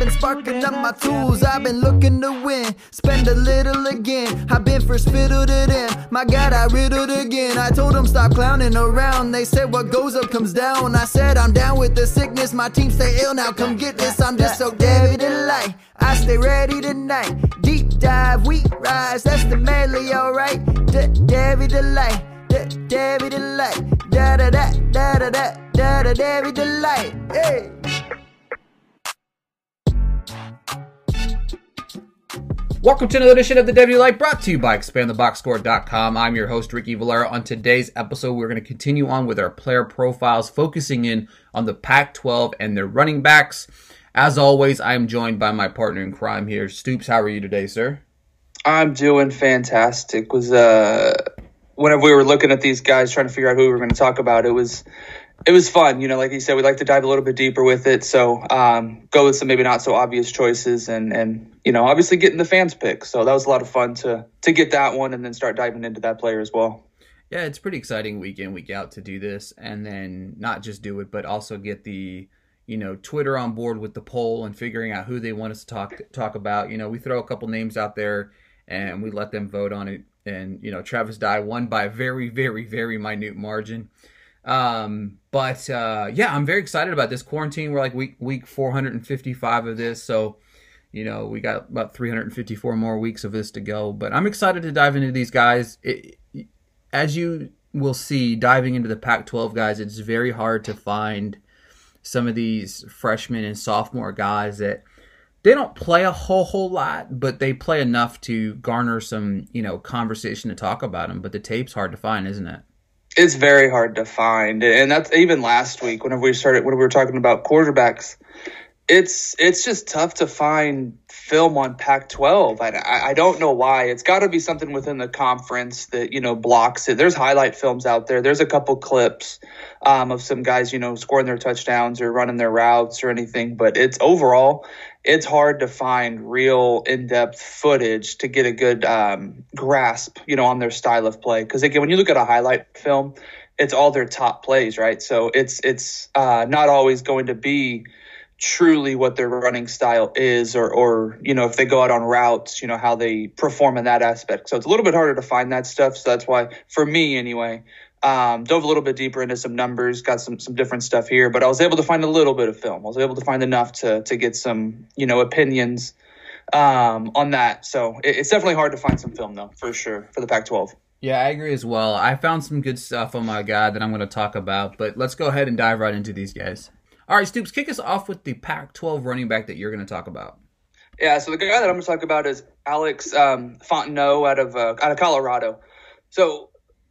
Been sparking up my tools. I've been looking to win. Spend a little again. I've been first fiddle to them. My God, I riddled again. I told them stop clowning around. They said what goes up comes down. I said I'm down with the sickness. My team stay ill now. Come get this. I'm just so David light. I stay ready tonight. Deep dive, we rise. That's the medley, alright. Devy Delight. Devy Delight. Da da da da da da da da Devy Delight. Hey. Welcome to another edition of the Devy Delight brought to you by expandtheboxscore.com. I'm your host, Ricky Valera. On today's episode, we're going to continue on with our player profiles, focusing in on the Pac 12 and their running backs. As always, I am joined by my partner in crime here. Stoops, how are you today, sir? I'm doing fantastic. Was uh whenever we were looking at these guys trying to figure out who we were going to talk about, it was it was fun. You know, like you said, we like to dive a little bit deeper with it. So um, go with some maybe not so obvious choices, and and you know, obviously getting the fans pick. So that was a lot of fun to to get that one, and then start diving into that player as well. Yeah, it's pretty exciting week in week out to do this, and then not just do it, but also get the you know Twitter on board with the poll and figuring out who they want us to talk talk about. You know, we throw a couple names out there and we let them vote on it. And you know, Travis Dye won by a very, very, very minute margin. Um, but uh, yeah, I'm very excited about this quarantine. We're like week week 455 of this, so you know we got about 354 more weeks of this to go. But I'm excited to dive into these guys. It, as you will see, diving into the Pac-12 guys, it's very hard to find some of these freshmen and sophomore guys that they don't play a whole whole lot, but they play enough to garner some you know conversation to talk about them. But the tape's hard to find, isn't it? It's very hard to find, and that's even last week whenever we started when we were talking about quarterbacks. It's it's just tough to find film on Pac-12. I, I don't know why. It's got to be something within the conference that you know blocks it. There's highlight films out there. There's a couple clips um, of some guys you know scoring their touchdowns or running their routes or anything, but it's overall it's hard to find real in-depth footage to get a good um, grasp, you know, on their style of play. Because again, when you look at a highlight film, it's all their top plays, right? So it's it's uh, not always going to be truly what their running style is, or or you know, if they go out on routes, you know, how they perform in that aspect. So it's a little bit harder to find that stuff. So that's why, for me anyway, um, dove a little bit deeper into some numbers, got some some different stuff here, but I was able to find a little bit of film. I was able to find enough to to get some you know opinions um, on that. So it, it's definitely hard to find some film though, for sure, for the Pac-12. Yeah, I agree as well. I found some good stuff on my guide that I'm going to talk about, but let's go ahead and dive right into these guys. All right, Stoops, kick us off with the Pac-12 running back that you're going to talk about. Yeah, so the guy that I'm going to talk about is Alex um, Fontenot out of uh, out of Colorado. So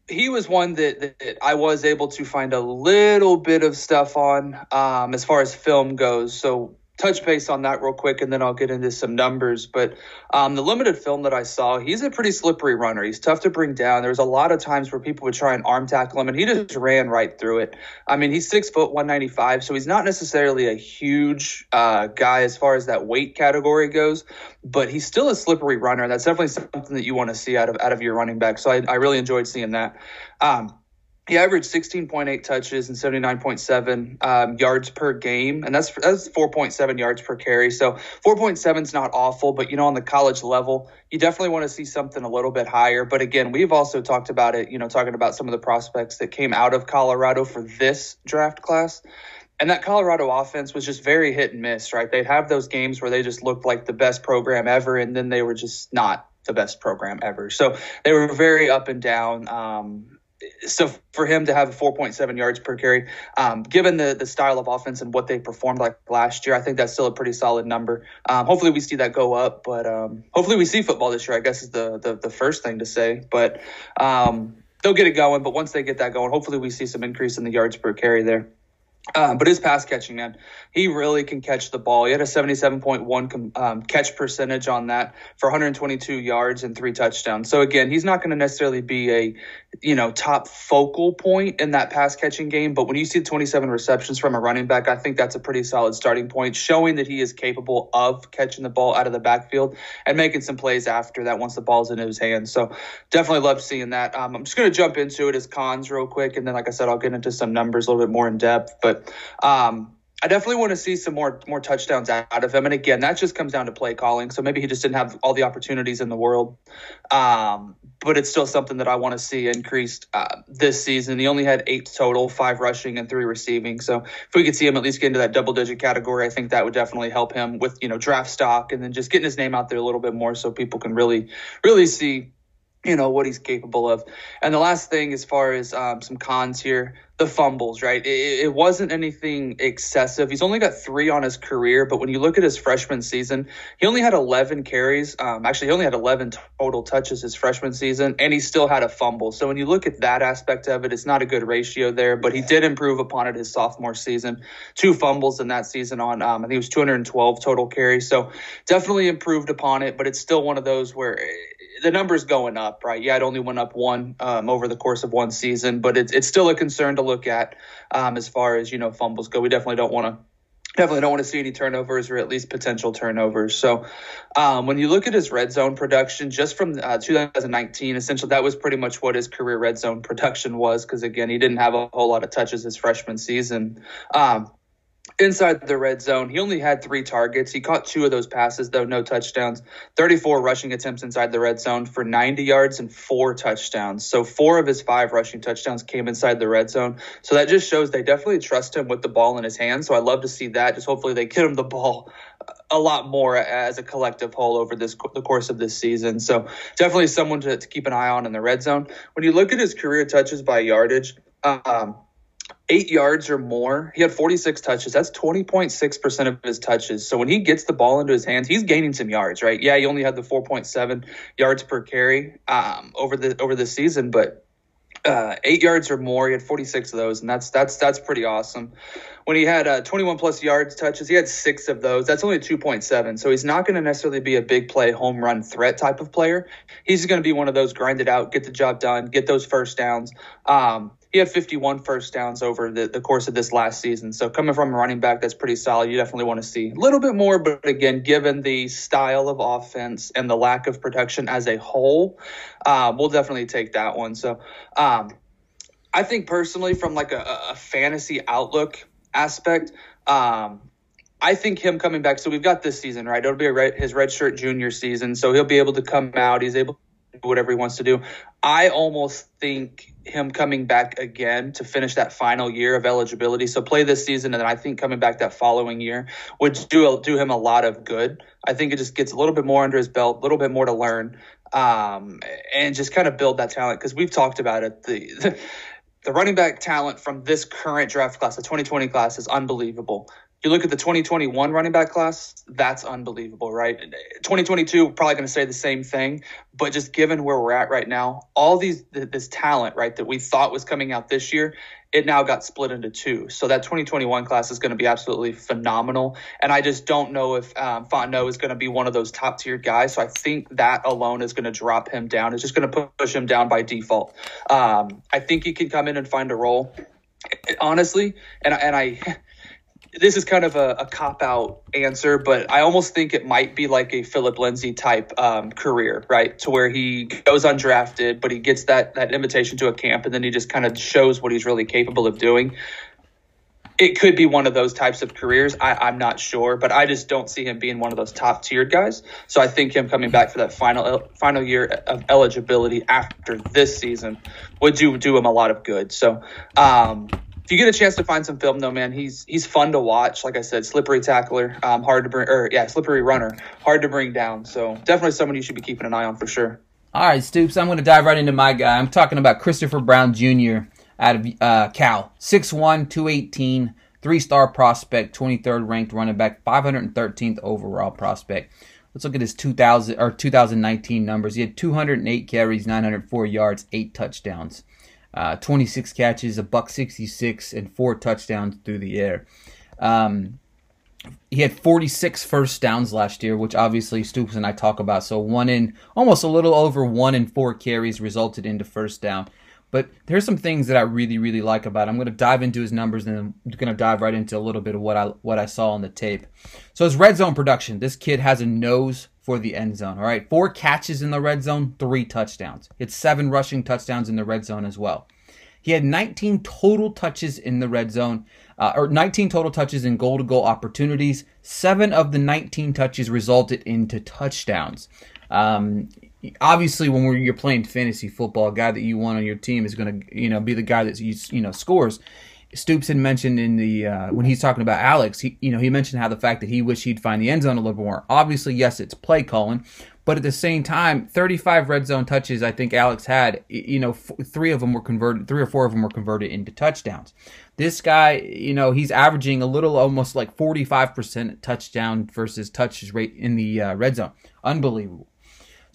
he was one that, that, I was able to find a little bit of stuff on um, as far as film goes. So touch base on that real quick and then I'll get into some numbers. But um, the limited film that I saw, he's a pretty slippery runner. He's tough to bring down. There was a lot of times where people would try and arm tackle him and he just ran right through it. I mean, he's six foot 195, so he's not necessarily a huge uh, guy as far as that weight category goes, but he's still a slippery runner. That's definitely something that you want to see out of out of your running back. So I, I really enjoyed seeing that. Um, he averaged 16.8 touches and 79.7 um, yards per game, and that's that's 4.7 yards per carry. So 4.7 is not awful, but you know on the college level, you definitely want to see something a little bit higher. But again, we've also talked about it. You know, talking about some of the prospects that came out of Colorado for this draft class. And that Colorado offense was just very hit and miss, right? They'd have those games where they just looked like the best program ever, and then they were just not the best program ever. So they were very up and down. Um, so for him to have 4.7 yards per carry, um, given the the style of offense and what they performed like last year, I think that's still a pretty solid number. Um, hopefully we see that go up, but um, hopefully we see football this year. I guess is the the, the first thing to say, but um, they'll get it going. But once they get that going, hopefully we see some increase in the yards per carry there. Uh, but his pass catching, man, he really can catch the ball. He had a 77.1 um, catch percentage on that for 122 yards and three touchdowns. So again, he's not going to necessarily be a, you know, top focal point in that pass catching game. But when you see 27 receptions from a running back, I think that's a pretty solid starting point, showing that he is capable of catching the ball out of the backfield and making some plays after that once the ball's in his hands. So definitely love seeing that. Um, I'm just going to jump into it as cons real quick, and then like I said, I'll get into some numbers a little bit more in depth. But um, I definitely want to see some more more touchdowns out of him. And again, that just comes down to play calling. So maybe he just didn't have all the opportunities in the world. Um, but it's still something that I want to see increased uh, this season. He only had eight total, five rushing and three receiving. So if we could see him at least get into that double digit category, I think that would definitely help him with you know draft stock and then just getting his name out there a little bit more so people can really really see you know what he's capable of. And the last thing, as far as um, some cons here, the fumbles, right? It, it, wasn't anything excessive. He's only got three on his career, but when you look at his freshman season, he only had 11 carries. Um, actually, he only had 11 total touches his freshman season, and he still had a fumble. So when you look at that aspect of it, it's not a good ratio there, but he did improve upon it his sophomore season. Two fumbles in that season on, um, I think it was 212 total carries. So definitely improved upon it, but it's still one of those where the numbers going up, right? Yeah, it only went up one um, over the course of one season, but it's it's still a concern to look at um, as far as you know fumbles go. We definitely don't want to definitely don't want to see any turnovers or at least potential turnovers. So um, when you look at his red zone production, just from uh, 2019, essentially that was pretty much what his career red zone production was. Because again, he didn't have a whole lot of touches his freshman season. Um, inside the red zone. He only had three targets. He caught two of those passes, though, no touchdowns. 34 rushing attempts inside the red zone for 90 yards and four touchdowns. So, four of his five rushing touchdowns came inside the red zone. So, that just shows they definitely trust him with the ball in his hands. So, I love to see that. Just hopefully they get him the ball a lot more as a collective whole over this the course of this season. So, definitely someone to, to keep an eye on in the red zone. When you look at his career touches by yardage, um, eight yards or more. He had 46 touches. That's 20.6% of his touches. So when he gets the ball into his hands, he's gaining some yards, right? Yeah, he only had the 4.7 yards per carry um, over the over the season, but uh, eight yards or more. He had 46 of those, and that's that's that's pretty awesome. When he had uh, 21 plus yards touches, he had six of those. That's only 2.7. So he's not going to necessarily be a big play home run threat type of player. He's going to be one of those grinded out, get the job done, get those first downs. Um, he had 51 first downs over the, the course of this last season. So coming from a running back, that's pretty solid. You definitely want to see a little bit more, but again, given the style of offense and the lack of protection as a whole, uh, we'll definitely take that one. So um, I think personally, from like a, a fantasy outlook aspect, um, I think him coming back. So we've got this season, right? It'll be red, his redshirt junior season, so he'll be able to come out. He's able to do whatever he wants to do. I almost think him coming back again to finish that final year of eligibility. So play this season, and then I think coming back that following year would do do him a lot of good. I think it just gets a little bit more under his belt, a little bit more to learn, um, and just kind of build that talent because we've talked about it. The, the the running back talent from this current draft class, the 2020 class, is unbelievable. You look at the 2021 running back class, that's unbelievable, right? 2022 probably going to say the same thing, but just given where we're at right now, all these this talent, right, that we thought was coming out this year, it now got split into two. So that 2021 class is going to be absolutely phenomenal, and I just don't know if um, Fontenot is going to be one of those top tier guys. So I think that alone is going to drop him down. It's just going to push him down by default. Um, I think he can come in and find a role honestly, and and I this is kind of a, a cop out answer, but I almost think it might be like a Phillip Lindsay type um, career, right? To where he goes undrafted, but he gets that that invitation to a camp, and then he just kind of shows what he's really capable of doing. It could be one of those types of careers. I, am not sure, but I just don't see him being one of those top tiered guys. So I think him coming back for that final final year of eligibility after this season would do do him a lot of good. So. Um, if you get a chance to find some film though, man, he's he's fun to watch. Like I said, slippery tackler, um, hard to bring, or yeah, slippery runner, hard to bring down. So definitely someone you should be keeping an eye on for sure. All right, Stoops, I'm going to dive right into my guy. I'm talking about Christopher Brown Jr. out of uh, Cal, 6'1", 218, three-star prospect, 23rd ranked running back, 513th overall prospect. Let's look at his 2000 or 2019 numbers. He had 208 carries, 904 yards, eight touchdowns uh, 26 catches, a buck 66, and four touchdowns through the air. Um, he had 46 first downs last year, which obviously Stoops and I talk about. So one in almost a little over one in four carries resulted into first down. But there's some things that I really, really like about him. I'm going to dive into his numbers and I'm going to dive right into a little bit of what I what I saw on the tape. So his red zone production. This kid has a nose for the end zone. All right, four catches in the red zone, three touchdowns. It's seven rushing touchdowns in the red zone as well. He had 19 total touches in the red zone, uh, or 19 total touches in goal to goal opportunities. Seven of the 19 touches resulted into touchdowns. Um, obviously, when you're playing fantasy football, a guy that you want on your team is going to, you know, be the guy that you, you know scores. Stoops had mentioned in the uh, when he's talking about Alex, he you know he mentioned how the fact that he wished he'd find the end zone a little more. Obviously, yes, it's play calling, but at the same time, 35 red zone touches I think Alex had. You know, f- three of them were converted, three or four of them were converted into touchdowns. This guy, you know, he's averaging a little, almost like 45% touchdown versus touches rate in the uh, red zone. Unbelievable.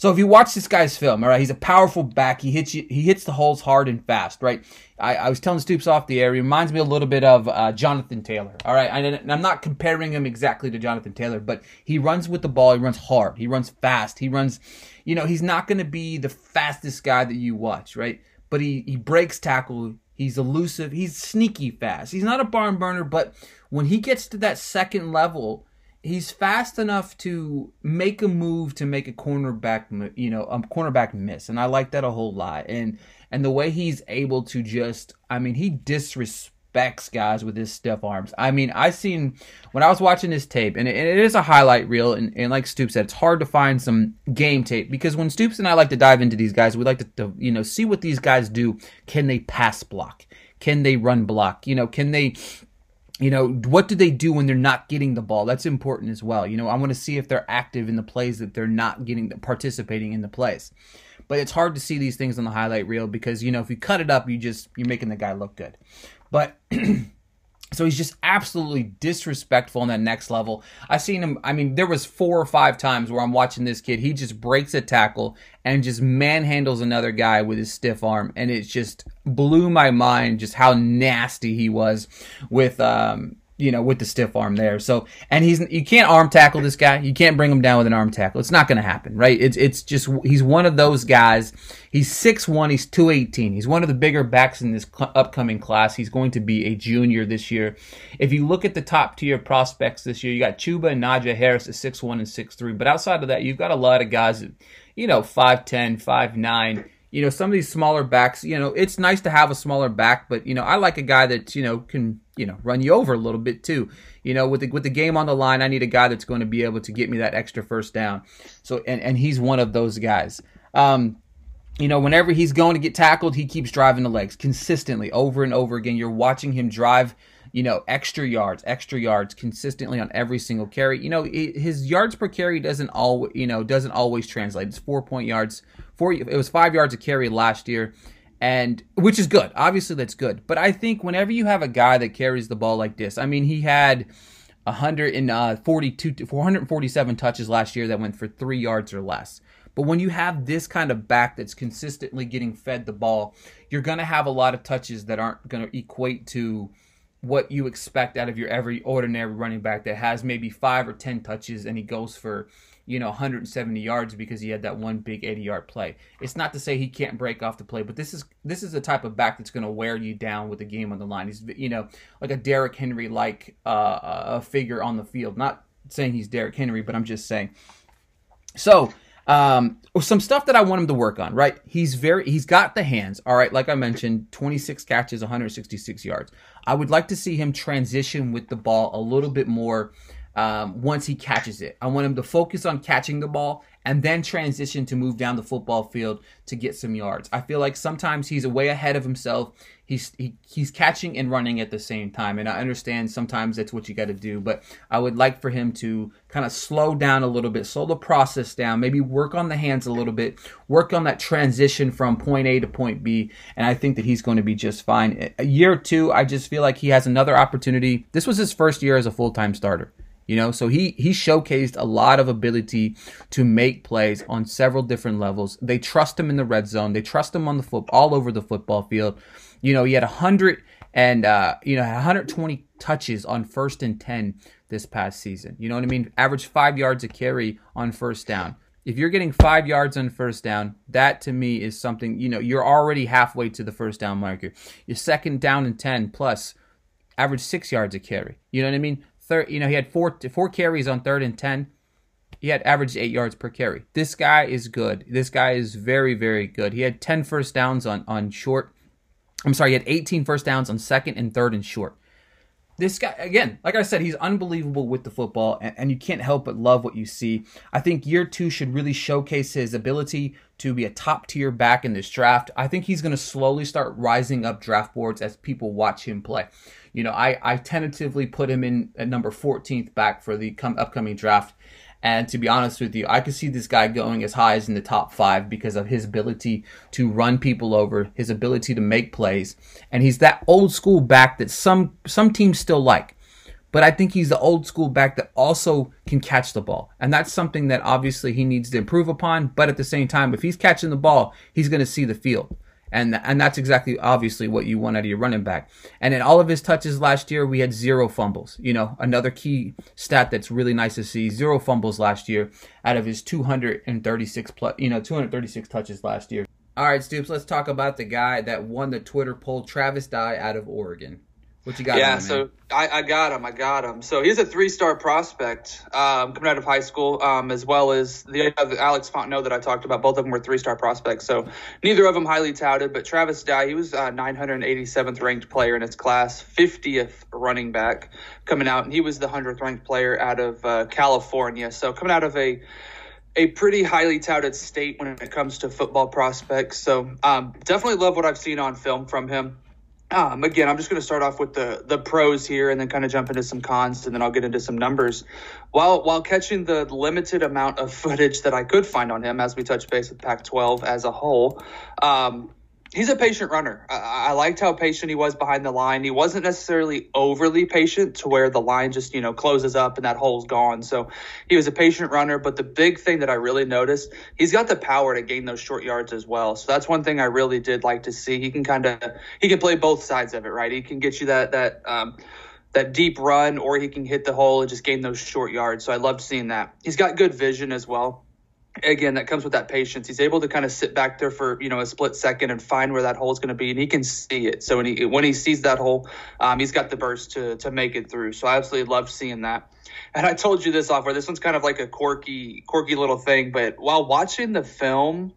So if you watch this guy's film, all right, he's a powerful back. He hits you, he hits the holes hard and fast, right? I, I was telling Stoops off the air. He reminds me a little bit of uh, Jonathan Taylor. All right, and I'm not comparing him exactly to Jonathan Taylor, but he runs with the ball. He runs hard. He runs fast. He runs. You know, he's not going to be the fastest guy that you watch, right? But he he breaks tackle. He's elusive. He's sneaky fast. He's not a barn burner, but when he gets to that second level he's fast enough to make a move to make a cornerback, you know, a cornerback miss, and I like that a whole lot. And and the way he's able to just, I mean, he disrespects guys with his stiff arms. I mean, I seen when I was watching his tape, and it, it is a highlight reel, and, and like Stoops said, it's hard to find some game tape because when Stoops and I like to dive into these guys, we like to, to you know see what these guys do. Can they pass block? Can they run block? You know, can they you know, what do they do when they're not getting the ball? That's important as well. You know, I want to see if they're active in the plays that they're not getting, participating in the plays. But it's hard to see these things on the highlight reel because, you know, if you cut it up, you just, you're making the guy look good. But So he's just absolutely disrespectful on that next level. I've seen him, I mean, there was four or five times where I'm watching this kid. He just breaks a tackle and just manhandles another guy with his stiff arm. And it just blew my mind just how nasty he was with um, you know, with the stiff arm there. So, and he's you can't arm tackle this guy. You can't bring him down with an arm tackle. It's not going to happen, right? It's it's just he's one of those guys. He's six one. He's two eighteen. He's one of the bigger backs in this cl- upcoming class. He's going to be a junior this year. If you look at the top tier prospects this year, you got Chuba and Najee Harris at six one and six three. But outside of that, you've got a lot of guys, you know, five ten, five nine you know, some of these smaller backs, you know, it's nice to have a smaller back, but you know, I like a guy that you know can you know run you over a little bit too. You know, with the with the game on the line, I need a guy that's going to be able to get me that extra first down. So, and and he's one of those guys. Um, you know, whenever he's going to get tackled, he keeps driving the legs consistently over and over again. You're watching him drive you know, extra yards, extra yards consistently on every single carry. You know, his yards per carry doesn't all, you know, doesn't always translate. It's four point yards. Four, it was five yards a carry last year, and which is good. Obviously, that's good. But I think whenever you have a guy that carries the ball like this, I mean, he had 142 uh, 447 touches last year that went for 3 yards or less. But when you have this kind of back that's consistently getting fed the ball, you're going to have a lot of touches that aren't going to equate to what you expect out of your every ordinary running back that has maybe 5 or 10 touches and he goes for you know 170 yards because he had that one big 80 yard play. It's not to say he can't break off the play, but this is this is the type of back that's going to wear you down with the game on the line. He's you know like a Derrick Henry like uh, a figure on the field. Not saying he's Derrick Henry, but I'm just saying. So um, some stuff that I want him to work on, right? He's very, he's got the hands. All right. Like I mentioned, 26 catches, 166 yards. I would like to see him transition with the ball a little bit more um, once he catches it. I want him to focus on catching the ball and then transition to move down the football field to get some yards. I feel like sometimes he's way ahead of himself. He's he, he's catching and running at the same time, and I understand sometimes that's what you got to do. But I would like for him to kind of slow down a little bit, slow the process down, maybe work on the hands a little bit, work on that transition from point A to point B, and I think that he's going to be just fine. A year two, I just feel like he has another opportunity. This was his first year as a full time starter. You know, so he he showcased a lot of ability to make plays on several different levels. They trust him in the red zone. They trust him on the foot all over the football field. You know, he had hundred and uh, you know 120 touches on first and ten this past season. You know what I mean? Average five yards a carry on first down. If you're getting five yards on first down, that to me is something. You know, you're already halfway to the first down marker. Your second down and ten plus average six yards a carry. You know what I mean? Third, you know, he had four four carries on third and ten. He had averaged eight yards per carry. This guy is good. This guy is very, very good. He had 10 first downs on, on short. I'm sorry, he had 18 first downs on second and third and short. This guy, again, like I said, he's unbelievable with the football, and, and you can't help but love what you see. I think year two should really showcase his ability to be a top tier back in this draft. I think he's going to slowly start rising up draft boards as people watch him play you know, I, I tentatively put him in at number 14th back for the upcoming draft. And to be honest with you, I could see this guy going as high as in the top five because of his ability to run people over, his ability to make plays, and he's that old school back that some some teams still like. But I think he's the old school back that also can catch the ball, and that's something that obviously he needs to improve upon. But at the same time, if he's catching the ball, he's going to see the field and and that's exactly obviously what you want out of your running back. And in all of his touches last year, we had zero fumbles. You know, another key stat that's really nice to see: zero fumbles last year out of his 236 plus, you know, 236 touches last year. All right, Stoops, let's talk about the guy that won the Twitter poll, Travis Dye out of Oregon. What you got? Yeah, so I, I, got him. I got him. So he's a three-star prospect um, coming out of high school, um, as well as the other Alex Fontenot that I talked about. Both of them were three-star prospects. So neither of them highly touted, but Travis Dye, he was uh, 987th ranked player in his class, 50th running back coming out, and he was the 100th ranked player out of uh, California. So coming out of a a pretty highly touted state when it comes to football prospects. So um, definitely love what I've seen on film from him. Um, again, I'm just going to start off with the the pros here, and then kind of jump into some cons, and then I'll get into some numbers. While while catching the limited amount of footage that I could find on him, as we touch base with Pac-12 as a whole, um, he's a patient runner. I, I, liked how patient he was behind the line. He wasn't necessarily overly patient to where the line just, you know, closes up and that hole's gone. So he was a patient runner. But the big thing that I really noticed, he's got the power to gain those short yards as well. So that's one thing I really did like to see. He can kind of, he can play both sides of it, right? He can get you that, that, um, that deep run, or he can hit the hole and just gain those short yards. So I loved seeing that. He's got good vision as well again that comes with that patience. He's able to kind of sit back there for you know a split second and find where that hole is going to be and he can see it. So when he when he sees that hole um, he's got the burst to to make it through. So i absolutely love seeing that. And i told you this off where this one's kind of like a quirky quirky little thing but while watching the film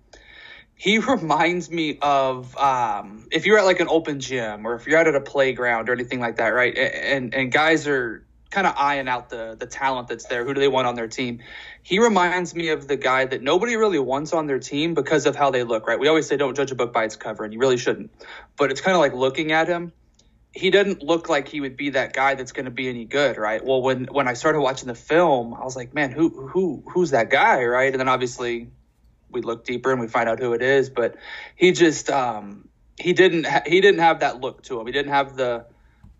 he reminds me of um, if you're at like an open gym or if you're out at a playground or anything like that right? And and guys are kind of eyeing out the the talent that's there. Who do they want on their team? He reminds me of the guy that nobody really wants on their team because of how they look. Right? We always say don't judge a book by its cover, and you really shouldn't. But it's kind of like looking at him. He doesn't look like he would be that guy that's going to be any good, right? Well, when when I started watching the film, I was like, man, who who who's that guy, right? And then obviously we look deeper and we find out who it is. But he just um, he didn't ha- he didn't have that look to him. He didn't have the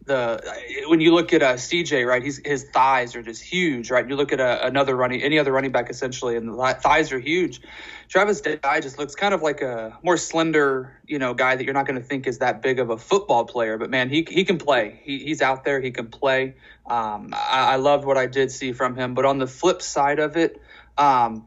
the when you look at uh, CJ, right? He's his thighs are just huge, right? You look at a, another running any other running back essentially, and the thighs are huge. Travis Dye just looks kind of like a more slender, you know, guy that you're not going to think is that big of a football player. But man, he he can play. He, he's out there. He can play. Um, I, I loved what I did see from him. But on the flip side of it, um,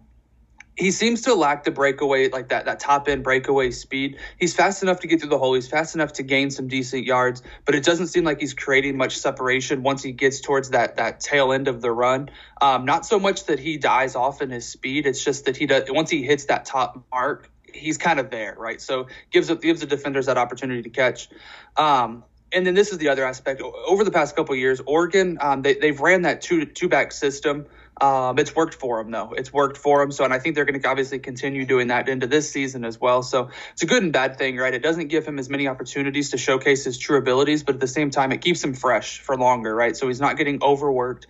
he seems to lack the breakaway, like that that top end breakaway speed. He's fast enough to get through the hole. He's fast enough to gain some decent yards, but it doesn't seem like he's creating much separation once he gets towards that that tail end of the run. Um, not so much that he dies off in his speed. It's just that he does once he hits that top mark, he's kind of there, right? So gives up gives the defenders that opportunity to catch. Um, and then this is the other aspect. Over the past couple years, Oregon um, they, they've ran that two two back system. Um, it's worked for them though. It's worked for them. So, and I think they're going to obviously continue doing that into this season as well. So it's a good and bad thing, right? It doesn't give him as many opportunities to showcase his true abilities, but at the same time, it keeps him fresh for longer, right? So he's not getting overworked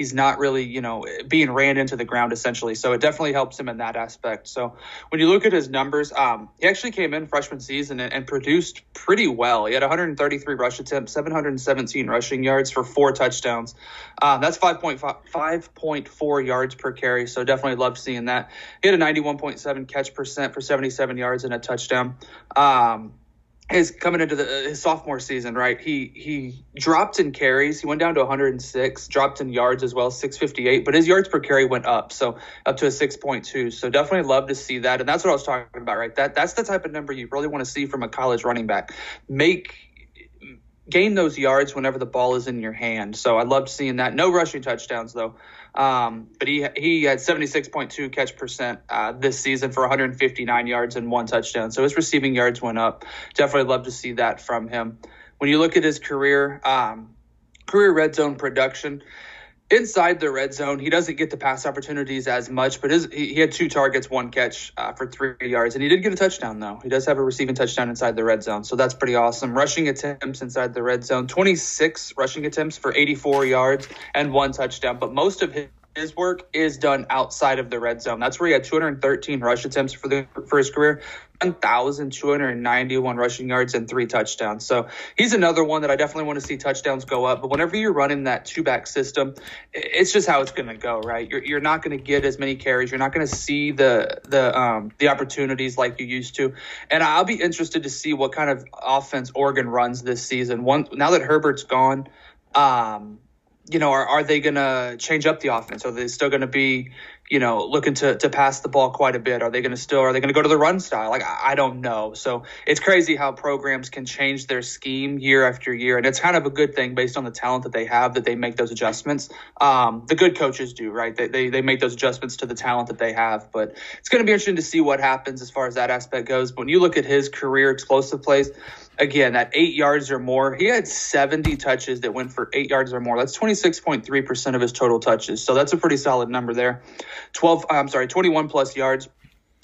he's not really, you know, being ran into the ground essentially. So it definitely helps him in that aspect. So when you look at his numbers, um, he actually came in freshman season and, and, produced pretty well. He had 133 rush attempts, 717 rushing yards for four touchdowns. Um, that's 5.4 yards per carry. So definitely loved seeing that. He had a 91.7 catch percent for 77 yards and a touchdown. Um, his coming into the uh, his sophomore season, right? He he dropped in carries. He went down to 106, dropped in yards as well, 658, but his yards per carry went up, so up to a 6.2. So definitely love to see that, and that's what I was talking about, right? That that's the type of number you really want to see from a college running back. Make gain those yards whenever the ball is in your hand. So I loved seeing that. No rushing touchdowns though. Um, but he he had 76.2 catch percent uh, this season for 159 yards and one touchdown. So his receiving yards went up. Definitely love to see that from him. When you look at his career, um, career red zone production, inside the red zone, he doesn't get the pass opportunities as much, but his, he, he had two targets, one catch uh, for three yards, and he did get a touchdown though. He does have a receiving touchdown inside the red zone, so that's pretty awesome. Rushing attempts inside the red zone, 26 rushing attempts for 84 yards and one touchdown, but most of his his work is done outside of the red zone. That's where he had 213 rush attempts for the for his career, 1,291 rushing yards and three touchdowns. So he's another one that I definitely want to see touchdowns go up. But whenever you're running that two back system, it's just how it's going to go, right? You're, you're not going to get as many carries. You're not going to see the the um, the opportunities like you used to. And I'll be interested to see what kind of offense Oregon runs this season. One now that Herbert's gone. Um, you know, are, are they going to change up the offense? Are they still going to be, you know, looking to, to pass the ball quite a bit? Are they going to still, are they going to go to the run style? Like, I, I, don't know. So it's crazy how programs can change their scheme year after year. And it's kind of a good thing based on the talent that they have that they make those adjustments. Um, the good coaches do, right? They, they, they make those adjustments to the talent that they have. But it's going to be interesting to see what happens as far as that aspect goes. But when you look at his career explosive plays, again, at eight yards or more, he had 70 touches that went for eight yards or more. That's 26.3% of his total touches. So that's a pretty solid number there. 12, I'm sorry, 21 plus yards.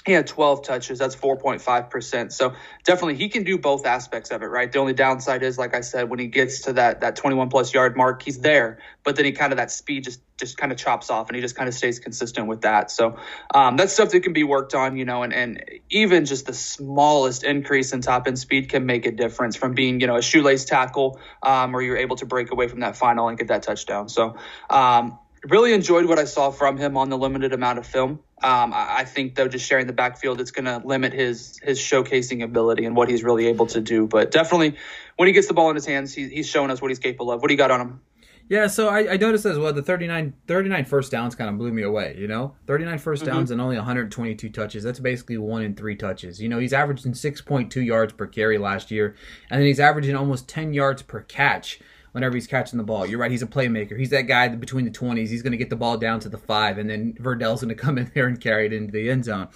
He had 12 touches. That's 4.5%. So definitely he can do both aspects of it, right? The only downside is, like I said, when he gets to that, that 21 plus yard mark, he's there, but then he kind of, that speed just, just kind of chops off and he just kind of stays consistent with that. So um, that's stuff that can be worked on, you know, and, and even just the smallest increase in top end speed can make a difference from being, you know, a shoelace tackle um, where you're able to break away from that final and get that touchdown. So um, really enjoyed what I saw from him on the limited amount of film. Um, I, I, think though, just sharing the backfield, it's going to limit his his showcasing ability and what he's really able to do. But definitely, when he gets the ball in his hands, he, he's showing us what he's capable of. What do you got on him? Yeah, so I, I, noticed as well the 39, 39 first downs kind of blew me away, you know? 39 first mm-hmm. downs and only 122 touches. That's basically one in three touches. You know, he's averaging 6.2 yards per carry last year, and then he's averaging almost 10 yards per catch whenever he's catching the ball. You're right. He's a playmaker. He's that guy between the 20s. He's going to get the ball down to the five, and then Verdell's going to come in there and carry it into the end zone.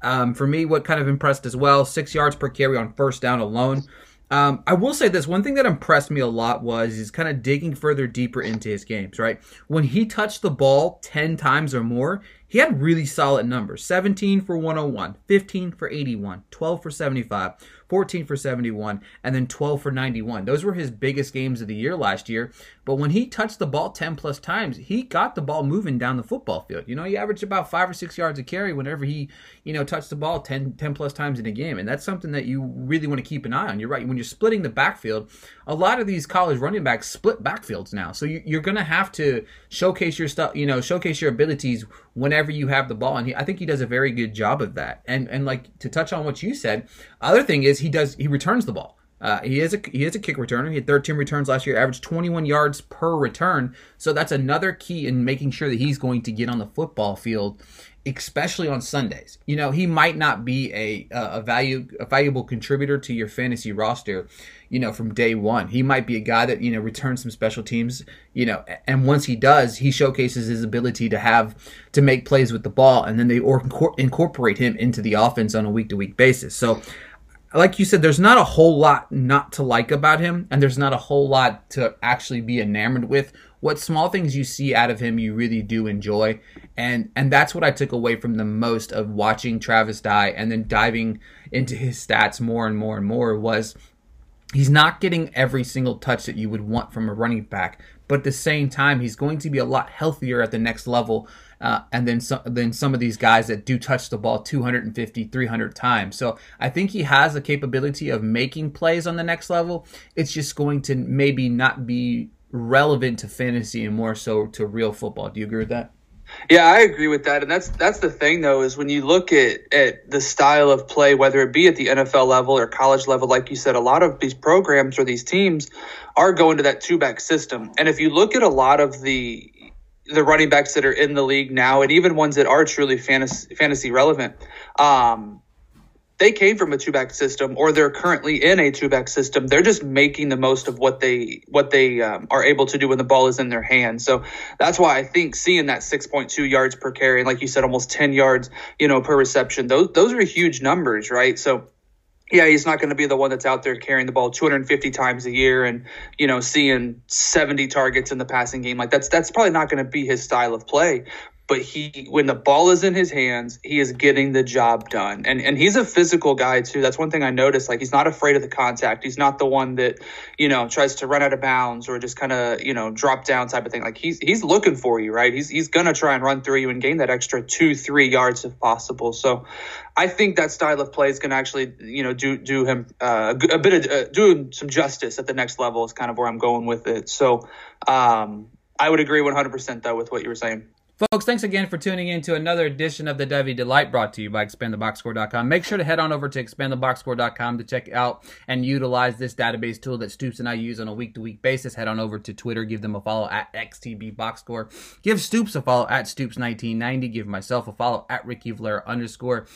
Um, for me, what kind of impressed as well, six yards per carry on first down alone. Um, I will say this one thing that impressed me a lot was he's kind of digging further deeper into his games, right? When he touched the ball 10 times or more, he had really solid numbers 17 for 101, 15 for 81, 12 for 75, 14 for 71, and then 12 for 91. Those were his biggest games of the year last year. But when he touched the ball 10 plus times, he got the ball moving down the football field. You know, he averaged about five or six yards a carry whenever he, you know, touched the ball 10, 10 plus times in a game. And that's something that you really want to keep an eye on. You're right. When you're splitting the backfield, a lot of these college running backs split backfields now. So you, are going to have to showcase your stuff, you know, showcase your abilities whenever you have the ball. And he, I think he does a very good job of that. And, and like to touch on what you said, other thing is he does, he returns the ball. Uh, he is a he is a kick returner. He had 13 returns last year, averaged 21 yards per return. So that's another key in making sure that he's going to get on the football field, especially on Sundays. You know, he might not be a a value a valuable contributor to your fantasy roster, you know, from day one. He might be a guy that you know returns some special teams, you know, and once he does, he showcases his ability to have to make plays with the ball, and then they or incorporate him into the offense on a week to week basis. So like you said, there's not a whole lot not to like about him, and there's not a whole lot to actually be enamored with. What small things you see out of him, you really do enjoy, and and that's what I took away from the most of watching Travis Dye, and then diving into his stats more and more and more was he's not getting every single touch that you would want from a running back, but at the same time, he's going to be a lot healthier at the next level uh, and then some, then some of these guys that do touch the ball 250, 300 times. So I think he has the capability of making plays on the next level. It's just going to maybe not be relevant to fantasy and more so to real football. Do you agree with that? Yeah, I agree with that, and that's that's the thing though is when you look at at the style of play, whether it be at the NFL level or college level, like you said, a lot of these programs or these teams are going to that two back system, and if you look at a lot of the the running backs that are in the league now, and even ones that are truly fantasy, fantasy relevant, um, they came from a two back system, or they're currently in a two back system. They're just making the most of what they what they um, are able to do when the ball is in their hands. So that's why I think seeing that six point two yards per carry, and like you said, almost ten yards, you know, per reception. Those those are huge numbers, right? So yeah, he's not going to be the one that's out there carrying the ball 250 times a year and you know seeing 70 targets in the passing game. Like that's that's probably not going to be his style of play but he when the ball is in his hands he is getting the job done. And and he's a physical guy too. That's one thing i noticed. Like he's not afraid of the contact. He's not the one that you know tries to run out of bounds or just kind of you know drop down type of thing. Like he's he's looking for you right? He's he's gonna try and run through you and gain that extra two three yards if possible. So I think that style of play is going to actually, you know, do do him uh, a bit of uh, doing some justice at the next level is kind of where I'm going with it. So um, I would agree 100% though with what you were saying. Folks, thanks again for tuning in to another edition of the Devy Delight brought to you by expandtheboxscore.com. Make sure to head on over to expandtheboxscore.com to check out and utilize this database tool that Stoops and I use on a week to week basis. Head on over to Twitter, give them a follow at XTBBoxscore. Give Stoops a follow at Stoops1990. Give myself a follow at Ricky Vlare underscore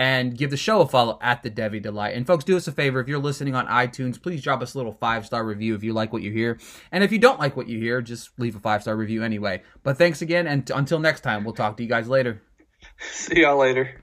and give the show a follow at the Devy Delight. And folks, do us a favor if you're listening on iTunes, please drop us a little five star review if you like what you hear. And if you don't like what you hear, just leave a five star review anyway. But thanks again, and t- until next time, we'll talk to you guys later. See y'all later.